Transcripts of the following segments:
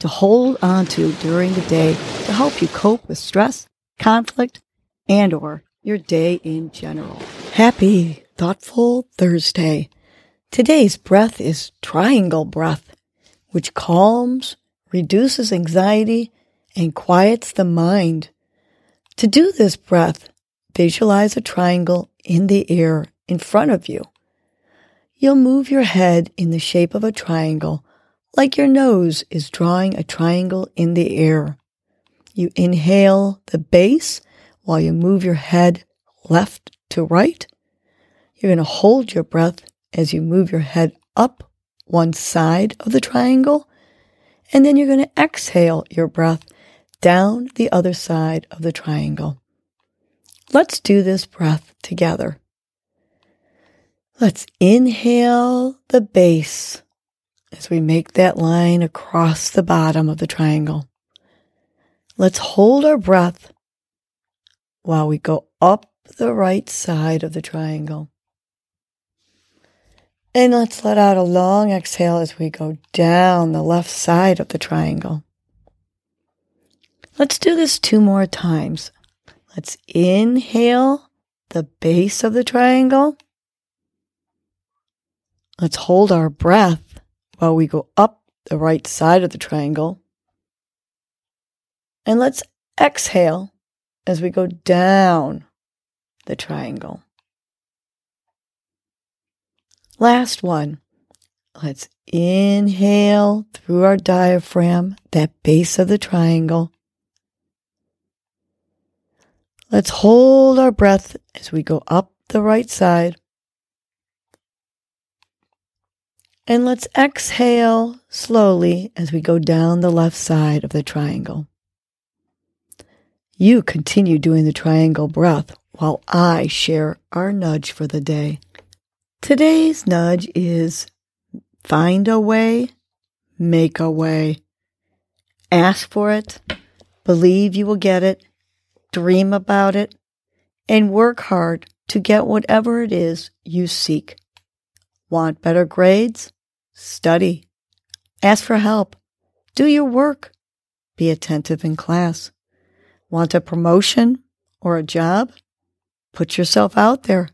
to hold on to during the day to help you cope with stress, conflict, and or your day in general. Happy, thoughtful Thursday. Today's breath is triangle breath, which calms, reduces anxiety, and quiets the mind. To do this breath, visualize a triangle in the air in front of you. You'll move your head in the shape of a triangle like your nose is drawing a triangle in the air. You inhale the base while you move your head left to right. You're going to hold your breath as you move your head up one side of the triangle. And then you're going to exhale your breath down the other side of the triangle. Let's do this breath together. Let's inhale the base as we make that line across the bottom of the triangle. Let's hold our breath while we go up the right side of the triangle. And let's let out a long exhale as we go down the left side of the triangle. Let's do this two more times. Let's inhale the base of the triangle. Let's hold our breath while we go up the right side of the triangle. And let's exhale as we go down the triangle. Last one. Let's inhale through our diaphragm, that base of the triangle. Let's hold our breath as we go up the right side. And let's exhale slowly as we go down the left side of the triangle. You continue doing the triangle breath while I share our nudge for the day. Today's nudge is find a way, make a way. Ask for it, believe you will get it, dream about it, and work hard to get whatever it is you seek. Want better grades? Study. Ask for help. Do your work. Be attentive in class. Want a promotion or a job? Put yourself out there.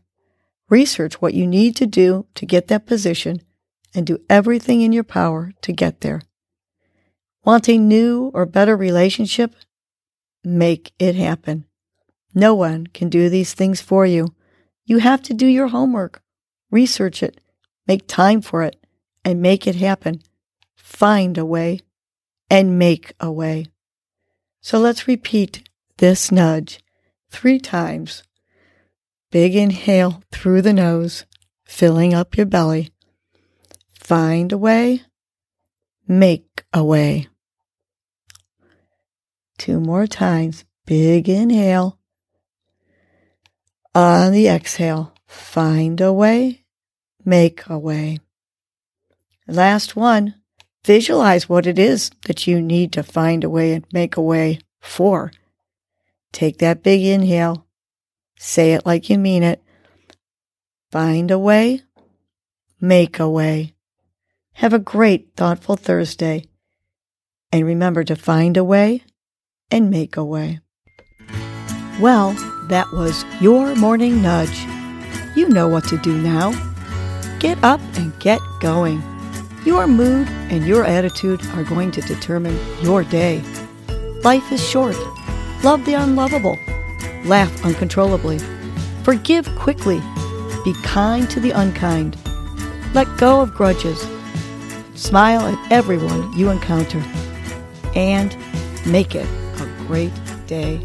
Research what you need to do to get that position and do everything in your power to get there. Want a new or better relationship? Make it happen. No one can do these things for you. You have to do your homework, research it, make time for it, and make it happen. Find a way and make a way. So let's repeat this nudge three times. Big inhale through the nose, filling up your belly. Find a way, make a way. Two more times. Big inhale. On the exhale, find a way, make a way. Last one, visualize what it is that you need to find a way and make a way for. Take that big inhale, say it like you mean it. Find a way, make a way. Have a great, thoughtful Thursday. And remember to find a way and make a way. Well, that was your morning nudge. You know what to do now. Get up and get going. Your mood and your attitude are going to determine your day. Life is short. Love the unlovable. Laugh uncontrollably. Forgive quickly. Be kind to the unkind. Let go of grudges. Smile at everyone you encounter. And make it a great day